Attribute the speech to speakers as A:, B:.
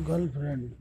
A: girlfriend.